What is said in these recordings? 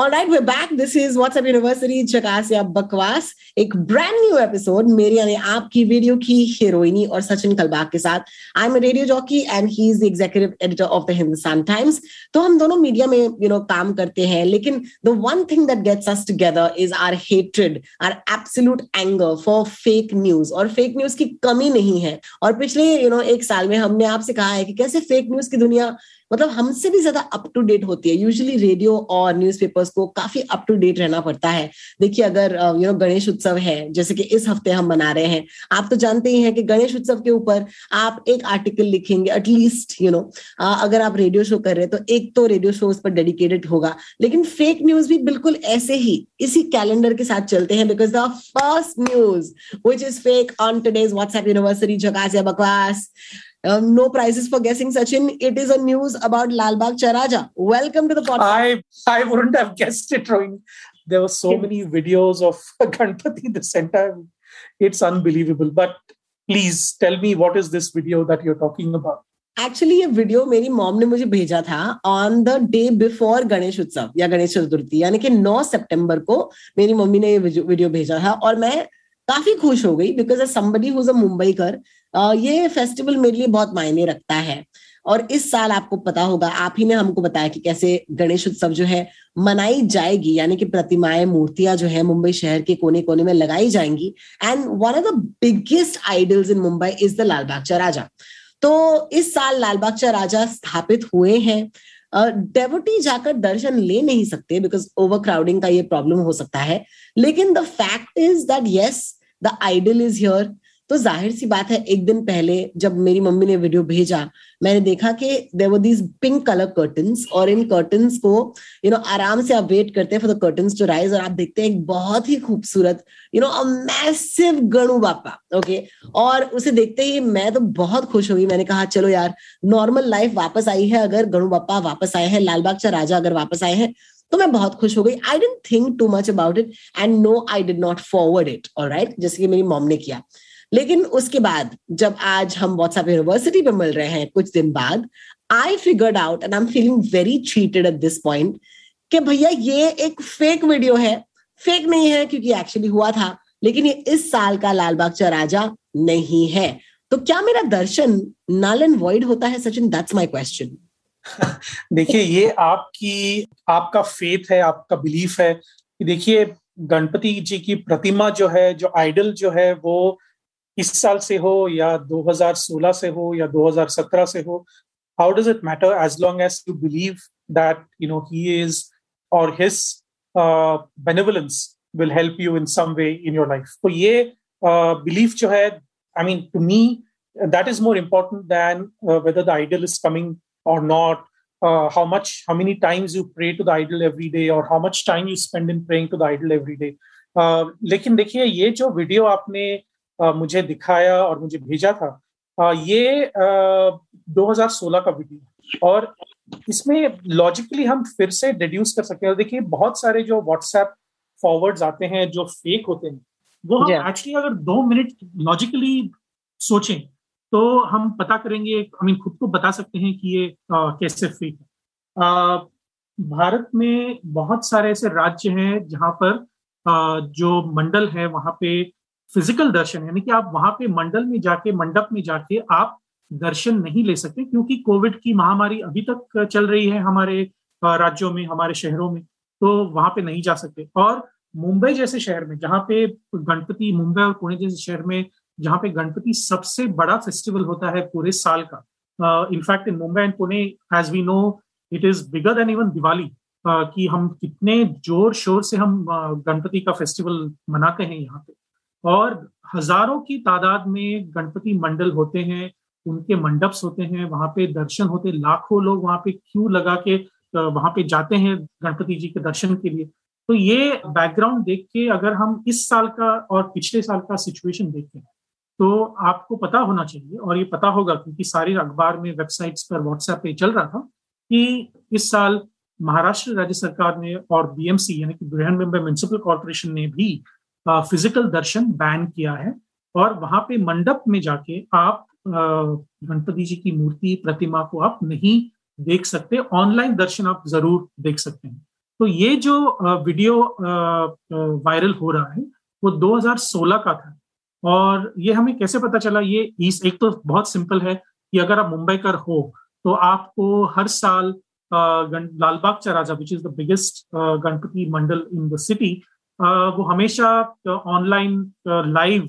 alright we back this is WhatsApp university झकास या बकवास एक ब्रांड न्यू एपिसोड मेरी यानी आपकी वीडियो की हीरोइनी और सचिन कलबाग के साथ। I am radio jockey and he is the executive editor of the Hindustan Times तो हम दोनों मीडिया में यू नो काम करते हैं लेकिन the one thing that gets us together is our hatred our absolute anger for fake news और fake news की कमी नहीं है। और पिछले यू you नो know, एक साल में हमने आपसे कहा है कि कैसे फेक न्यूज़ की दुनिया मतलब हमसे भी ज़्यादा अप टू डेट होती है। यूजुअली रेडियो और न्यूज़पेपर्स को काफ़ी अप टू डेट रहना पड़ता है। देखिए, अगर यू नो गणेश उत्सव है, जैसे कि इस हफ़्ते हम मना रहे हैं, आप तो जानते ही हैं कि गणेश उत्सव के ऊपर आप एक आर्टिकल लिखेंगे एटलीस्ट यू नो अगर आप रेडियो शो कर रहे हैं तो एक तो रेडियो शो उस पर डेडिकेटेड होगा। लेकिन फेक न्यूज़ भी बिल्कुल ऐसे ही, इसी कैलेंडर के साथ चलते हैं because the first news which is fake on today's WhatsApp university झकास या बकवास। Um, no prizes for guessing, Sachin. It is a news about Lalbagh Charaja. Welcome to the podcast. I I wouldn't have guessed it, Rohini. There were so many videos of Ganpati this entire. It's unbelievable. But please tell me what is this video that you're talking about? Actually ये video मेरी mom ने मुझे भेजा था on the day before Ganesh Utsav या गणेश चतुर्थी यानी कि 9 सितंबर को मेरी मम्मी ने ये वीडियो भेजा था और मैं काफ़ी खुश हो गई because somebody who's a Mumbaikar ये फेस्टिवल मेरे लिए बहुत मायने रखता है। और इस साल आपको पता होगा आप ही ने हमको बताया कि कैसे गणेश उत्सव जो है मनाई जाएगी यानी कि प्रतिमाएँ मूर्तियाँ जो है मुंबई शहर के कोने कोने में लगाई जाएँगी। And one of the biggest idols in Mumbai is the Lalbaugcha Raja तो इस साल लालबागचा राजा स्थापित हुए हैं। डेवोटी uh, जाकर दर्शन ले नहीं सकते बिकॉज़ ओवर क्राउडिंग का ये प्रॉब्लम हो सकता है। लेकिन the fact is that yes the idol is here तो ज़ाहिर सी बात है, एक दिन पहले जब मेरी मम्मी ने वीडियो भेजा, मैंने देखा कि there were these pink colour curtains और इन कर्टन्स को यू नो आराम से आप वेट करते हैं for the curtains to rise और आप देखते हैं एक बहुत ही खूबसूरत you know a massive Ganu Bappa okay और उसे देखते ही मैं तो बहुत खुश हुई मैंने कहा, चलो यार नॉर्मल लाइफ वापस आई है अगर गणु बापा वापस आए हैं लालबाग चा राजा अगर वापस आए हैं तो मैं बहुत खुश हो गई। I don't think too much about it and no I did not forward it और राइट जैसे कि मेरी मॉम ने किया। लेकिन उसके बाद जब आज हम व्हाट्सएप यूनिवर्सिटी पे मिल रहे हैं कुछ दिन बाद I figured out and I am feeling very cheated at this point कि भैया ये एक फेक वीडियो है। फेक नहीं है क्योंकि एक्चुअली हुआ था, लेकिन ये इस साल का लालबाग चा राजा नहीं है। तो क्या मेरा दर्शन नल एंड वॉइड होता है? सचिन दैट्स माई क्वेश्चन देखिए ये आपकी आपका फेथ है आपका बिलीफ है कि देखिए गणपति जी की प्रतिमा जो है जो आइडल जो है वो इस साल से हो या 2016 से हो या 2017 से हो how does it matter as long as you believe that you know he is और his benevolence will help you in some way in your life तो ये बिलीफ uh, जो है I mean to me that is more important than whether the idol is coming or not uh, how much how many times you pray to the idol every day or how much time you spend in praying to the idol every day. Uh, लेकिन देखिए ये जो video आपने मुझे दिखाया और मुझे भेजा था ये 2016 का वीडियो और इसमें लॉजिकली हम फिर से डिड्यूस कर सकते हैं। देखिए बहुत सारे जो व्हाट्सएप फॉरवर्ड्स आते हैं जो फेक होते हैं वो हम एक्चुअली अगर दो मिनट लॉजिकली सोचें तो हम पता करेंगे आई मीन खुद को बता सकते हैं कि ये आ, कैसे फेक है। भारत में बहुत सारे ऐसे राज्य हैं जहाँ पर आ, जो मंडल है वहाँ पे फ़िज़िकल दर्शन यानी कि आप वहाँ पे मंडल में जाके मंडप में जाके आप दर्शन नहीं ले सकते क्योंकि कोविड की महामारी अभी तक चल रही है हमारे राज्यों में हमारे शहरों में तो वहाँ पे नहीं जा सकते। और मुंबई जैसे शहर में जहाँ पे गणपति मुंबई और पुणे जैसे शहर में जहाँ पे गणपति सबसे बड़ा फेस्टिवल होता है पूरे साल का। In fact in Mumbai and Pune as we know it is bigger than even Diwali कि हम कितने ज़ोर शोर से हम गणपति का फेस्टिवल मनाते हैं यहाँ पे। और हज़ारों की तादाद में गणपति मंडल होते हैं, उनके मंडप्स होते हैं, वहाँ पे दर्शन होते लाखों लोग वहाँ पे क्यू लगा के वहाँ पे जाते हैं गणपति जी के दर्शन के लिए। तो ये बैकग्राउंड देख के अगर हम इस साल का और पिछले साल का सिचुएशन देखें तो आपको पता होना चाहिए और ये पता होगा क्योंकि सारी अखबार में वेबसाइट्स पर व्हाट्सएप पे चल रहा था कि इस साल महाराष्ट्र राज्य सरकार ने और बीएमसी यानी कि बृहन मुंबई म्यूनिसिपल कॉरपोरेशन ने भी फ़िज़िकल दर्शन बैन किया है और वहाँ पे मंडप में जाके आप गणपति जी की मूर्ति, प्रतिमा को आप नहीं देख सकते ऑनलाइन दर्शन आप ज़रूर देख सकते हैं। तो ये जो वीडियो वायरल हो रहा है, वो 2016 का था। और ये हमें कैसे पता चला? ये इस एक तो बहुत सिंपल है कि अगर आप मुंबई कर हो तो आपको हर साल Lalbaugcha Raja which is the biggest Ganpati mandal in the city वो हमेशा ऑनलाइन लाइव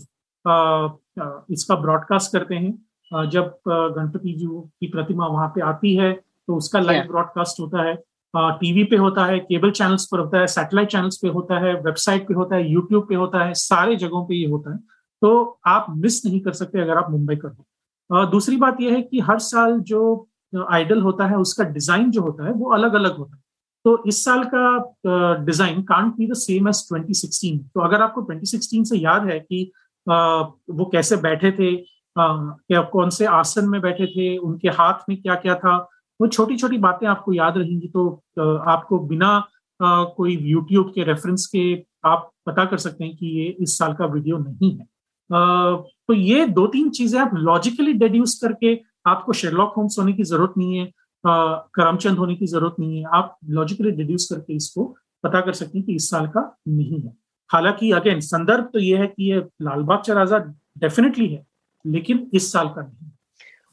इसका ब्रॉडकास्ट करते हैं। जब गणपति जी की प्रतिमा वहाँ पे आती है तो उसका लाइव ब्रॉडकास्ट होता है। टीवी पे होता है केबल चैनल्स पर होता है सैटेलाइट चैनल्स पे होता है वेबसाइट पे होता है यूट्यूब पे होता है सारे जगहों पे ये होता है। तो आप मिस नहीं कर सकते अगर आप मुंबई कर हो। दूसरी बात यह है कि हर साल जो आइडल होता है, उसका डिज़ाइन जो होता है, वो अलग अलग होता है। तो इस साल का design can't be the same as 2016 तो अगर आपको 2016 से याद है कि वो कैसे बैठे थे क्या कौन से आसन में बैठे थे, उनके हाथ में क्या क्या था, वो छोटी छोटी बातें आपको याद रहेंगी। तो आपको बिना कोई यूट्यूब के रेफरेंस के आप पता कर सकते हैं कि ये इस साल का वीडियो नहीं है। तो ये दो तीन चीज़ें आप लॉजिकली डेड्यूस करके आपको शेरलॉक होम्स होने की ज़रूरत नहीं है करमचंद होने की ज़रूरत नहीं है, आप लॉजिकली डिड्यूस करके इसको पता कर सकते हैं कि इस साल का नहीं है। हालाँकि अगेन संदर्भ तो ये है कि ये लालबाग चराजा डेफिनेटली है, लेकिन इस साल का नहीं।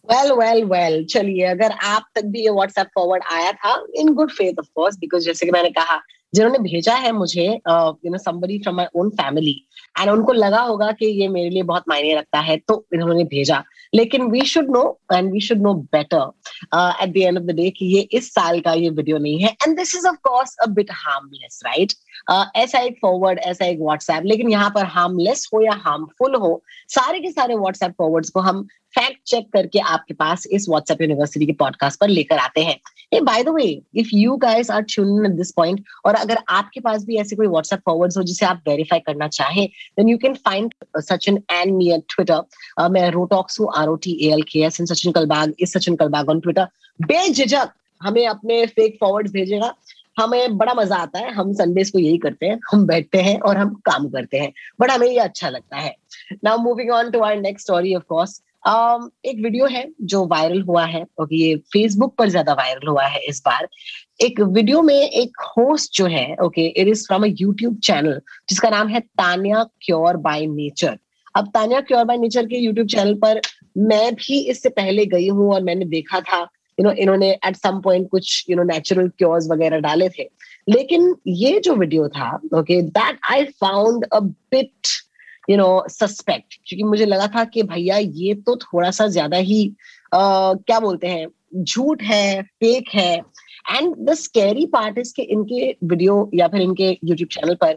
वेल वेल वेल चलिए, अगर आप तक भी ये व्हाट्सएप फॉरवर्ड आया था in good faith of course because जैसे कि मैंने कहा जिन्होंने भेजा है मुझे you know somebody from my own family and उनको लगा होगा कि ये मेरे लिए बहुत मायने रखता है तो इन्होंने भेजा। लेकिन we should know and we should know better at the end of the day कि ये इस साल का ये वीडियो नहीं है। And this is of course a bit harmless right ऐसा एक फॉरवर्ड ऐसा एक व्हाट्सएप लेकिन यहाँ पर हार्मलेस हो या हार्मफुल हो, सारे के सारे व्हाट्सएप फॉरवर्ड्स को हम फैक्ट चेक करके आपके पास इस व्हाट्सएप यूनिवर्सिटी के पॉडकास्ट पर लेकर आते हैं। By the way if you guys are at this point और अगर आपके पास भी ऐसे कोई व्हाट्सएप फॉरवर्ड्स हो जिसे आप वेरीफाई करना चाहें then you can find Sachin and me at Twitter मैं रोटॉक्स हूँ R O T A L K S in Sachin Kalbag इस सचिन कलबाग ऑन ट्विटर बेझिझक हमें अपने फेक फॉरवर्ड भेजेगा। हमें बड़ा मज़ा आता है। हम संडेज को यही करते हैं। हम बैठते हैं और हम काम करते हैं। बट हमें ये अच्छा लगता है। Now moving on to our next story of course एक वीडियो है जो वायरल हुआ है और ये फेसबुक पर ज़्यादा वायरल हुआ है इस बार। एक वीडियो में एक होस्ट जो है okay it is from a YouTube channel जिसका नाम है तानिया क्योर बाय नेचर। अब तानिया क्योर बाय नेचर के यूट्यूब चैनल पर मैं भी इससे पहले गई हूँ और मैंने देखा था यू नो इन्होंने एट सम पॉइंट कुछ यू नो नेचुरल क्योर्स वगैरह डाले थे। लेकिन ये जो वीडियो था okay that I found a bit you know suspect क्योंकि मुझे लगा था कि भैया ये तो थोड़ा सा ज़्यादा ही uh, क्या बोलते हैं झूठ है फेक है। And the scary part is के इनके वीडियो या फिर इनके यूट्यूब चैनल पर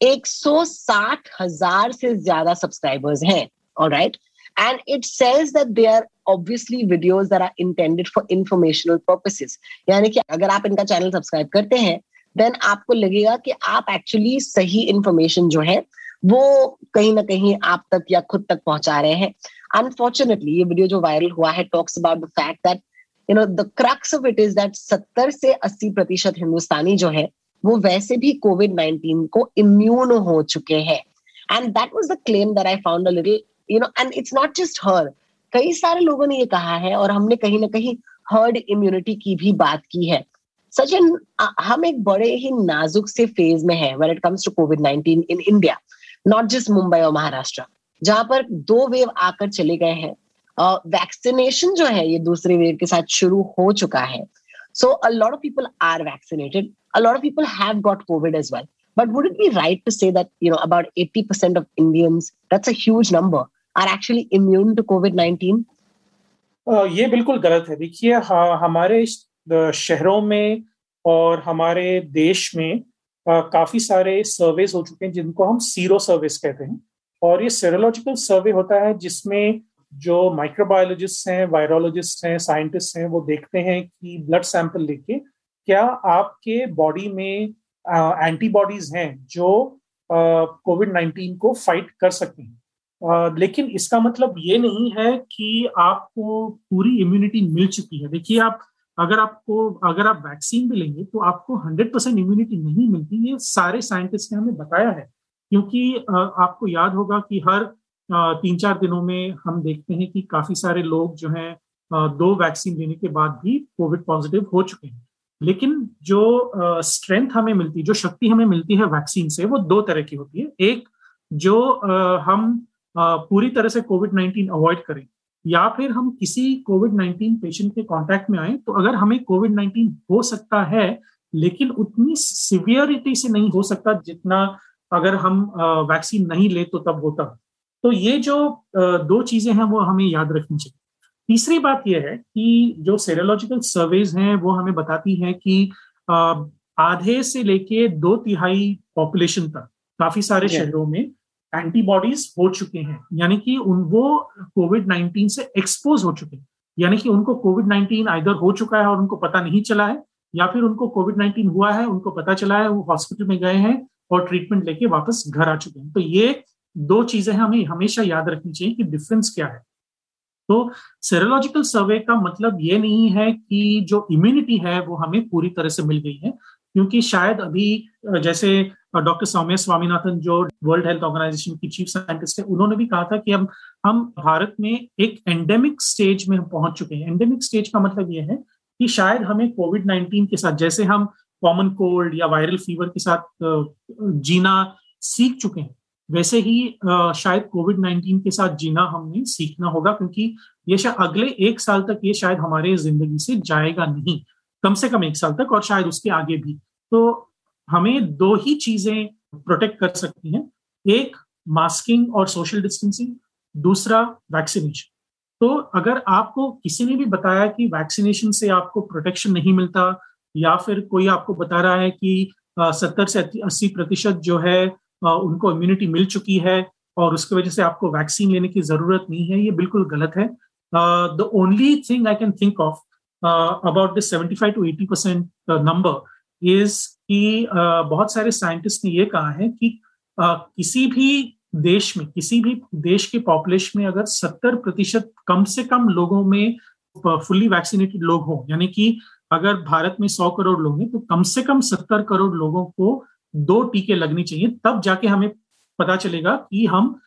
160 हज़ार से ज़्यादा सब्सक्राइबर्स हैं all right and it says that they are obviously videos that are intended for informational purposes यानी कि अगर आप इनका चैनल सब्सक्राइब करते हैं देन आपको लगेगा कि आप एक्चुअली सही इंफॉर्मेशन जो है वो कहीं ना कहीं आप तक या खुद तक पहुँचा रहे हैं। अनफॉर्चुनेटली ये वीडियो जो वायरल हुआ है talks about the fact that you know the crux of it is that सत्तर से अस्सी प्रतिशत हिंदुस्तानी जो है, वो वैसे भी कोविड नाइनटीन को इम्यून हो चुके हैं। And that was the claim that I found little you know and it's not just हर कई सारे लोगों ने ये कहा है और हमने कहीं ना कहीं हर्ड इम्यूनिटी की भी बात की है। सचिन हम एक बड़े ही नाजुक से फ़ेज़ में है when it comes to Covid nineteen in India not just Mumbai और महाराष्ट्र जहाँ पर दो वेव आकर चले गए हैं। वैक्सीनेशन uh, जो है ये दूसरे वेव के साथ शुरू हो चुका है। So a lot of people are vaccinated a lot of people have got Covid as well But would it be right to say that, you know, about 80% of Indians, that's a huge number, are actually immune to COVID-19? Uh, ये बिल्कुल गलत है। देखिए हमारे शहरों में और हमारे देश में काफ़ी सारे सर्वेस हो चुके हैं जिनको हम सीरो सर्विस कहते हैं। और ये सेरोलॉजिकल सर्वे होता है जिसमें जो माइक्रोबायोलॉजिस्ट हैं वायरोलॉजिस्ट हैं साइंटिस्ट हैं, वो देखते हैं कि ब्लड सैंपल लेके क्या आपके बॉडी में एंटीबॉडीज हैं जो कोविड नाइन्टीन को फाइट कर सकते हैं। लेकिन इसका मतलब ये नहीं है कि आपको पूरी इम्यूनिटी मिल चुकी है। देखिए आप अगर आपको, अगर आप वैक्सीन भी लेंगे तो आपको 100 परसेंट इम्यूनिटी नहीं मिलती, ये सारे साइंटिस्ट ने हमें बताया है। क्योंकि आपको याद होगा कि हर तीन चार दिनों में हम देखते हैं कि काफ़ी सारे लोग जो हैं दो वैक्सीन लेने के बाद भी कोविड पॉजिटिव हो चुके हैं। लेकिन जो स्ट्रेंथ हमें मिलती, जो शक्ति हमें मिलती है वैक्सीन से, वो दो तरह की होती है। एक, जो हम पूरी तरह से कोविड नाइन्टीन अवॉइड करें या फिर हम किसी कोविड नाइन्टीन पेशेंट के कांटेक्ट में आए तो अगर हमें कोविड नाइन्टीन हो सकता है लेकिन उतनी सिवियरिटी से नहीं हो सकता जितना अगर हम वैक्सीन नहीं ले तो तब होता। तो ये जो दो चीज़ें हैं वो हमें याद रखनी चाहिए। तीसरी बात यह है कि जो सेरोलॉजिकल सर्वेज हैं वो हमें बताती हैं कि आधे से लेके दो तिहाई पॉपुलेशन तक काफ़ी सारे शहरों में एंटीबॉडीज हो चुके हैं, यानी कि उन, वो कोविड नाइन्टीन से एक्सपोज हो चुके हैं, यानी कि उनको कोविड नाइन्टीन आइधर हो चुका है और उनको पता नहीं चला है, या फिर उनको कोविड नाइन्टीन हुआ है, उनको पता चला है, वो हॉस्पिटल में गए हैं और ट्रीटमेंट लेके वापस घर आ चुके हैं। तो ये दो चीज़ें हमें हमेशा याद रखनी चाहिए कि डिफरेंस क्या है। तो सेरोलॉजिकल सर्वे का मतलब ये नहीं है कि जो इम्यूनिटी है, वो हमें पूरी तरह से मिल गई है क्योंकि शायद अभी जैसे डॉक्टर सौम्या स्वामीनाथन जो वर्ल्ड हेल्थ ऑर्गेनाइजेशन की चीफ साइंटिस्ट है, उन्होंने भी कहा था कि हम हम भारत में एक एंडेमिक स्टेज में हम पहुँच चुके हैं। एंडेमिक स्टेज का मतलब यह है कि शायद हमें कोविड नाइन्टीन के साथ, जैसे हम कॉमन कोल्ड या वायरल फीवर के साथ जीना सीख चुके हैं, वैसे ही शायद कोविड नाइन्टीन के साथ जीना हमें सीखना होगा, क्योंकि ये शायद अगले एक साल तक ये शायद हमारे ज़िंदगी से जाएगा नहीं। कम से कम एक साल तक और शायद उसके आगे भी। तो हमें दो ही चीज़ें प्रोटेक्ट कर सकती हैं। एक मास्किंग और सोशल डिस्टेंसिंग दूसरा वैक्सीनेशन तो अगर आपको किसी ने भी बताया कि वैक्सीनेशन से आपको प्रोटेक्शन नहीं मिलता, या फिर कोई आपको बता रहा है कि सत्तर से अस्सी प्रतिशत जो है उनको इम्यूनिटी मिल चुकी है और उसकी वजह से आपको वैक्सीन लेने की ज़रूरत नहीं है, ये बिल्कुल गलत है। The only thing I can think of about the seventy five to eighty percent number is कि uh, बहुत सारे साइंटिस्ट ने ये कहा है कि uh, किसी भी देश में किसी भी देश के पॉपुलेशन में अगर सत्तर प्रतिशत कम से कम लोगों में फुल्ली वैक्सीनेटेड लोग हों यानी कि अगर भारत में सौ करोड़ लोग हैं तो कम से कम सत्तर करोड़ लोगों को दो टीके लगने चाहिए तब जाके हमें पता चलेगा कि हम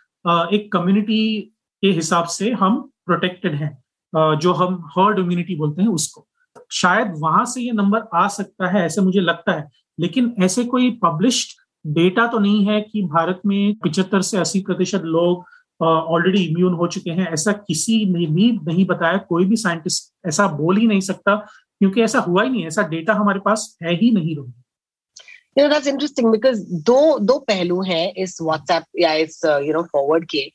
एक कम्युनिटी के हिसाब से हम प्रोटेक्टेड हैं। जो हम हर्ड इम्यूनिटी बोलते हैं उसको। शायद वहाँ से ये नंबर आ सकता है, ऐसे मुझे लगता है। लेकिन ऐसे कोई पब्लिश्ड डेटा तो नहीं है कि भारत में पिछहत्तर से अस्सी प्रतिशत लोग ऑलरेडी इम्यून हो चुके हैं, ऐसा किसी ने भी नहीं बताया, कोई भी साइंटिस्ट ऐसा बोल ही नहीं सकता, क्योंकि ऐसा हुआ ही नहीं, ऐसा डेटा हमारे पास है ही नहीं that's interesting because दो दो पहलू हैं इस व्हाट्सएप या इस यू नो फॉरवर्ड के।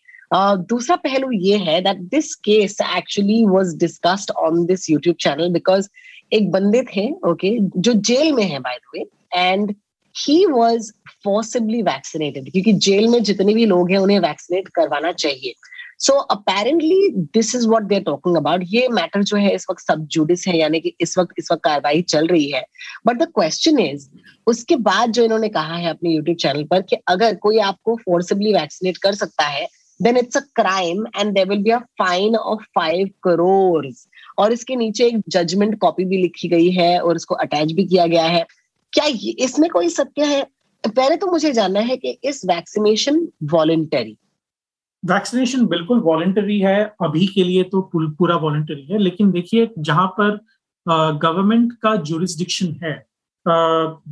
दूसरा पहलू ये है that this case actually was discussed on this YouTube channel because एक बंदे थे ओके okay, जो जेल में है by the way and he was forcibly vaccinated क्योंकि जेल में जितने भी लोग हैं उन्हें वैक्सीनेट करवाना चाहिए। So apparently this is what there talking about ये मैटर जो है इस वक्त सब जुडिस है यानी कि इस वक्त इस वक्त कार्रवाई चल रही है। बट द क्वेश्चन इज़ उसके बाद जो इन्होंने कहा है अपने यूट्यूब चैनल पर कि अगर कोई आपको फोर्सिबली वैक्सीनेट कर सकता है then it's a crime and there will be a fine of five crore और इसके नीचे एक जजमेंट कॉपी भी लिखी गई है और इसको अटैच भी किया गया है। क्या इसमें कोई सत्य है? पहले तो मुझे जानना है कि इस वैक्सीनेशन वॉलेंटरी वैक्सीनेशन बिल्कुल वॉलेंटरी है। अभी के लिए तो पूरा वॉलेंटरी है। लेकिन देखिए, जहाँ पर गवर्नमेंट का जुरिस्डिक्शन है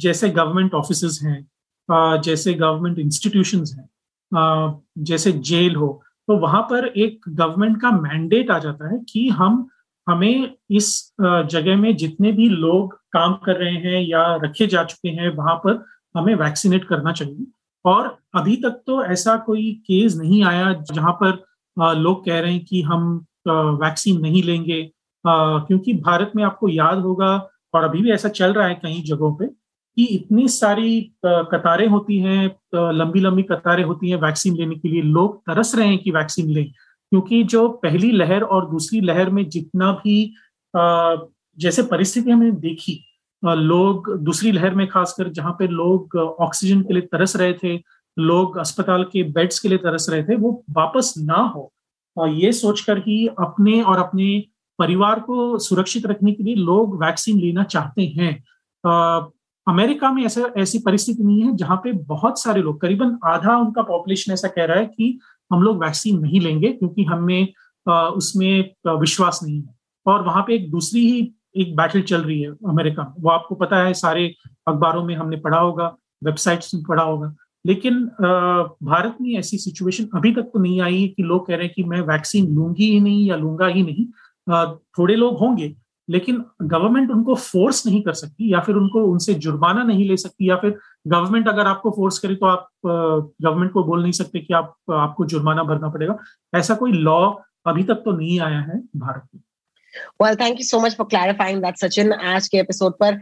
जैसे गवर्नमेंट ऑफ़िस हैं जैसे गवर्नमेंट इंस्टीट्यूशन हैं जैसे जेल हो तो वहाँ पर एक गवर्नमेंट का मैंडेट आ जाता है कि हम, हमें इस जगह में जितने भी लोग काम कर रहे हैं या रखे जा चुके हैं, वहाँ पर हमें वैक्सीनेट करना चाहिए। और अभी तक तो ऐसा कोई केस नहीं आया जहाँ पर लोग कह रहे हैं कि हम वैक्सीन नहीं लेंगे। क्योंकि भारत में आपको याद होगा और अभी भी ऐसा चल रहा है कई जगहों पे कि इतनी सारी कतारें होती हैं लंबी लंबी कतारें होती हैं वैक्सीन लेने के लिए। लोग तरस रहे हैं कि वैक्सीन लें, क्योंकि जो पहली लहर और दूसरी लहर में जितना भी जैसे परिस्थिति हमने देखी लोग दूसरी लहर में खासकर जहाँ पे लोग ऑक्सीजन के लिए तरस रहे थे, लोग अस्पताल के बेड्स के लिए तरस रहे थे, वो वापस ना हो। ये सोचकर ही अपने और अपने परिवार को सुरक्षित रखने के लिए लोग वैक्सीन लेना चाहते हैं। अमेरिका में ऐसा, ऐसी परिस्थिति नहीं है जहाँ पे बहुत सारे लोग, करीबन आधा उनका पॉपुलेशन ऐसा कह रहा है कि हम लोग वैक्सीन नहीं लेंगे क्योंकि हमें उसमें विश्वास नहीं है। और वहाँ पे एक दूसरी ही एक बैटल चल रही है अमेरिका में। वो आपको पता है, सारे अखबारों में हमने पढ़ा होगा वेबसाइट्स में पढ़ा होगा। लेकिन भारत में ऐसी सिचुएशन अभी तक तो नहीं आई है कि लोग कह रहे हैं कि मैं वैक्सीन लूँगी ही नहीं या लूँगा ही नहीं। थोड़े लोग होंगे लेकिन गवर्नमेंट उनको फोर्स नहीं कर सकती या फिर उनको उनसे जुर्माना नहीं ले सकती या फिर गवर्नमेंट अगर आपको फोर्स करे तो आप गवर्नमेंट को बोल नहीं सकते कि आप आपको जुर्माना भरना पड़ेगा ऐसा कोई लॉ अभी तक तो नहीं आया है भारत में Well, thank you so much for clarifying that, Sachin. आज के एपिसोड पर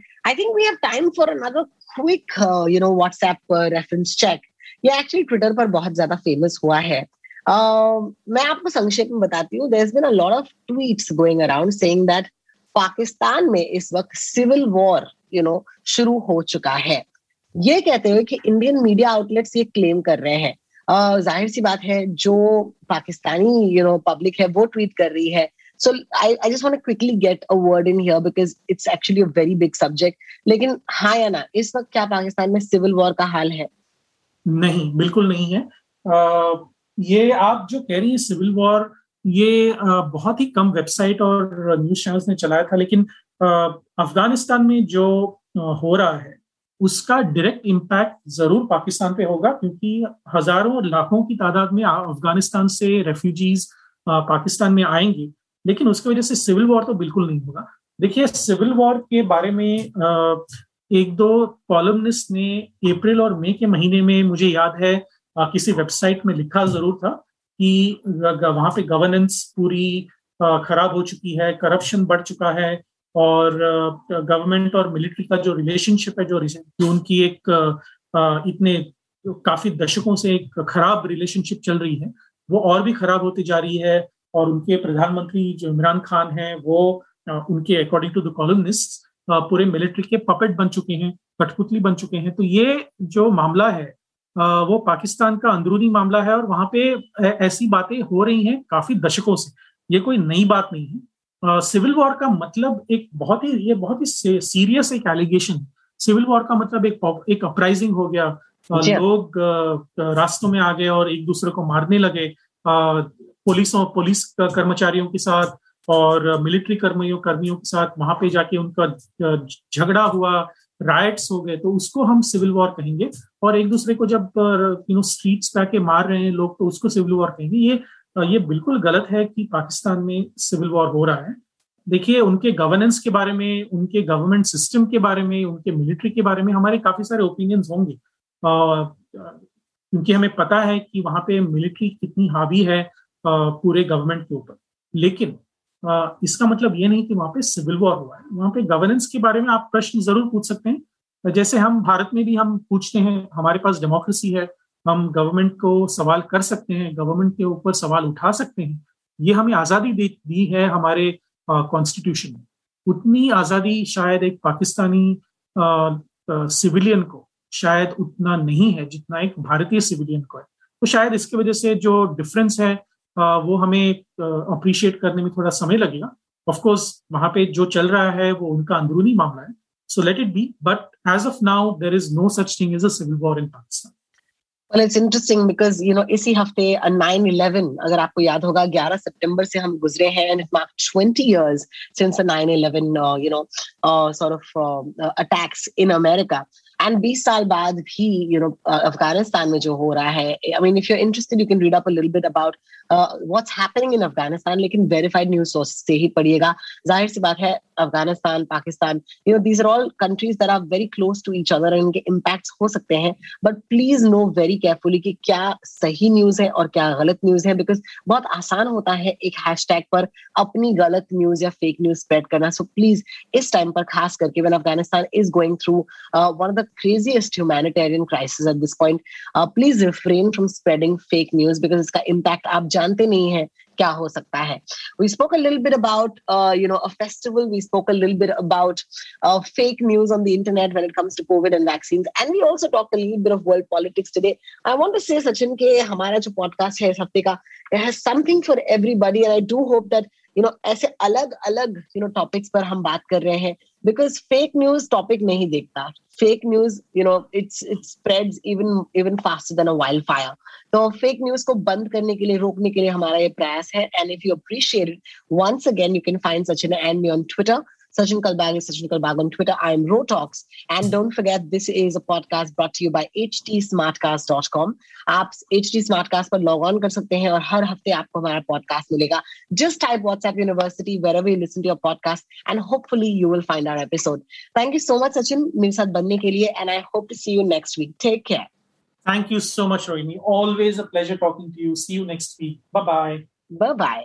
we have time for another quick, uh, you know, WhatsApp uh, reference check. ये एक्चुअली ट्विटर पर बहुत ज़्यादा फ़ेमस हुआ है uh, मैं आपको संक्षेप में बताती हूँ there been a lot of tweets going around saying that Pakistan में इस वक्त सिविल वॉर यू नो शुरू हो चुका है। ये कहते हुए कि इंडियन मीडिया आउटलेट्स ये क्लेम कर रहे हैं। ज़ाहिर सी बात है जो पाकिस्तानी यू नो पब्लिक है वो ट्वीट कर रही है। So I I just to quickly get a word in here because it's actually a very big subject. लेकिन हाँ या ना इस वक्त क्या पाकिस्तान में सिविल वॉर का हाल है? नहीं बिल्कुल नहीं है। आ, ये आप जो कह रही है सिविल वॉर ये बहुत ही कम वेबसाइट और न्यूज़ चैनल्स ने चलाया था, लेकिन अफ़गानिस्तान में जो हो रहा है, उसका डायरेक्ट इम्पैक्ट ज़रूर पाकिस्तान पे होगा, क्योंकि हज़ारों लाखों की तादाद में अफ़गानिस्तान से रेफ्यूजीज पाकिस्तान में आएँगे, लेकिन उसकी वजह से सिविल वॉर तो बिल्कुल नहीं होगा। देखिए सिविल वॉर के बारे में एक दो कॉलमनिस्ट ने अप्रैल और मई के महीने में मुझे याद है किसी वेबसाइट में लिखा ज़रूर था कि वहाँ पे गवर्नेंस पूरी खराब हो चुकी है करप्शन बढ़ चुका है और गवर्नमेंट और मिलिट्री का जो रिलेशनशिप है, जो रिसेंटली उनकी एक इतने काफ़ी दशकों से एक खराब रिलेशनशिप चल रही है, वो और भी खराब होती जा रही है और उनके प्रधानमंत्री जो इमरान खान हैं, वो उनके अकॉर्डिंग टू द कॉलमनिस्ट पूरे मिलिट्री के पपेट बन चुके हैं, कठपुतली बन चुके हैं। तो ये जो मामला है वो पाकिस्तान का अंदरूनी मामला है और वहाँ पे ऐसी बातें हो रही हैं काफ़ी दशकों से। ये कोई नई बात नहीं है। सिविल वॉर का मतलब एक बहुत ही ये बहुत ही सीरियस एक एलिगेशन सिविल वॉर का मतलब एक एक अपराइजिंग हो गया। लोग रास्तों में आ गए और एक दूसरे को मारने लगे। पुलिसों पुलिस कर्मचारियों के साथ और मिलिट्री कर्मियों कर्मियों के साथ वहाँ पे जाके उनका झगड़ा हुआ। राइट्स हो गए तो उसको हम सिविल वॉर कहेंगे। और एक दूसरे को जब यू नो स्ट्रीट्स पे आके मार रहे हैं लोग तो उसको सिविल वॉर कहेंगे। ये ये बिल्कुल गलत है कि पाकिस्तान में सिविल वॉर हो रहा है। देखिए, उनके गवर्नेंस के बारे में, उनके गवर्नमेंट सिस्टम के बारे में, उनके मिलिट्री के बारे में हमारे काफ़ी सारे ओपिनियंस होंगे। क्योंकि हमें पता है कि वहाँ पे मिलिट्री कितनी हावी है पूरे गवर्नमेंट के ऊपर। लेकिन इसका मतलब ये नहीं कि वहाँ पे सिविल वॉर हुआ है। वहाँ पे गवर्नेंस के बारे में आप प्रश्न ज़रूर पूछ सकते हैं। जैसे हम भारत में भी हम पूछते हैं, हमारे पास डेमोक्रेसी है, हम गवर्नमेंट को सवाल कर सकते हैं गवर्नमेंट के ऊपर सवाल उठा सकते हैं। ये हमें आज़ादी दे, दी है हमारे कॉन्स्टिट्यूशन में उतनी आज़ादी शायद एक पाकिस्तानी सिविलियन को शायद उतना नहीं है जितना एक भारतीय सिविलियन को है। तो शायद इसकी वजह से जो डिफरेंस है वो हमें अप्रिशिएट करने में थोड़ा समय लगेगा। ऑफकोर्स वहाँ पे जो चल रहा है वो उनका अंदरूनी मामला है। So let it be but as of now there is no such thing is a civil war in Pakistan Well, it's interesting because you know इसी हफ़्ते 9/11 अगर आपको याद होगा 11 सितंबर से हम गुजरे हैं and it marked 20 years since the 9/11 uh, you know uh, sort of uh, attacks in America. And 20 साल बाद भी यू नो अफ़गानिस्तान में जो हो रहा है I mean if you interested you can read up a little bit about what's happening in Afghanistan, लेकिन verified news source से ही पढ़िएगा। ज़ाहिर सी बात है, Afghanistan, Pakistan you know these are all countries that are very close to each other इनके impacts हो सकते हैं। But please know very carefully कि क्या सही न्यूज़ है और क्या गलत न्यूज़ है बिकॉज़ बहुत आसान होता है एक हैशटैग पर अपनी गलत न्यूज़ या फेक न्यूज़ स्प्रेड करना। सो प्लीज़ इस टाइम पर खास करके one Afghanistan is going through one of the craziest humanitarian crisis at this point. Uh, please refrain from spreading fake news because इसका impact आप जानते नहीं है क्या हो सकता है. We spoke a little bit about you know a festival we spoke a little bit about fake news on the internet when it comes to Covid and vaccine and we also talk a little bit of world politics today I want to say Sachin के हमारा जो podcast है इस हफ़्ते का it has something for everybody and I do hope that you know ऐसे अलग अलग यू नो टॉपिक्स पर हम बात कर रहे हैं बिकॉज़ फेक न्यूज़ टॉपिक नहीं देखता। Fake news you know it's it spreads even even faster than a wild fire तो फेक न्यूज़ को बंद करने के लिए, रोकने के लिए हमारा ये प्रयास है and if you appreciate once again you can find Sachin and me on Twitter Sachin Kalbag is Sachin Kalbag on Twitter. I'm Rotox. And don't forget, this is a podcast brought to you by htsmartcast.com. आप HT Smartcast पर log on कर सकते हैं और हर हफ़्ते आपको हमारा podcast मिलेगा. Just type WhatsApp University wherever you listen to your podcast and hopefully you will find our episode. Thank you so much, Sachin, मेरे साथ बनने के लिए and I hope to see you next week. Take care. Thank you so much, Rohini. Always a pleasure talking to you. See you next week. Bye-bye. Bye-bye.